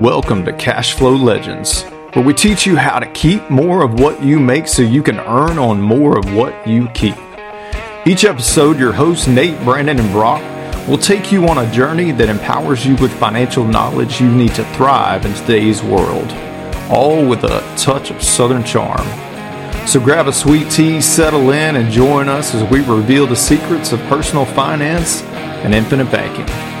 Welcome to Cashflow Legendz, where we teach you how to keep more of what you make so you can earn on more of what you keep. Each episode, your hosts Nate, Brandon, and Brock will take you on a journey that empowers you with financial knowledge you need to thrive in today's world, all with a touch of Southern charm. So grab a sweet tea, settle in, and join us as we reveal the secrets of personal finance and infinite banking.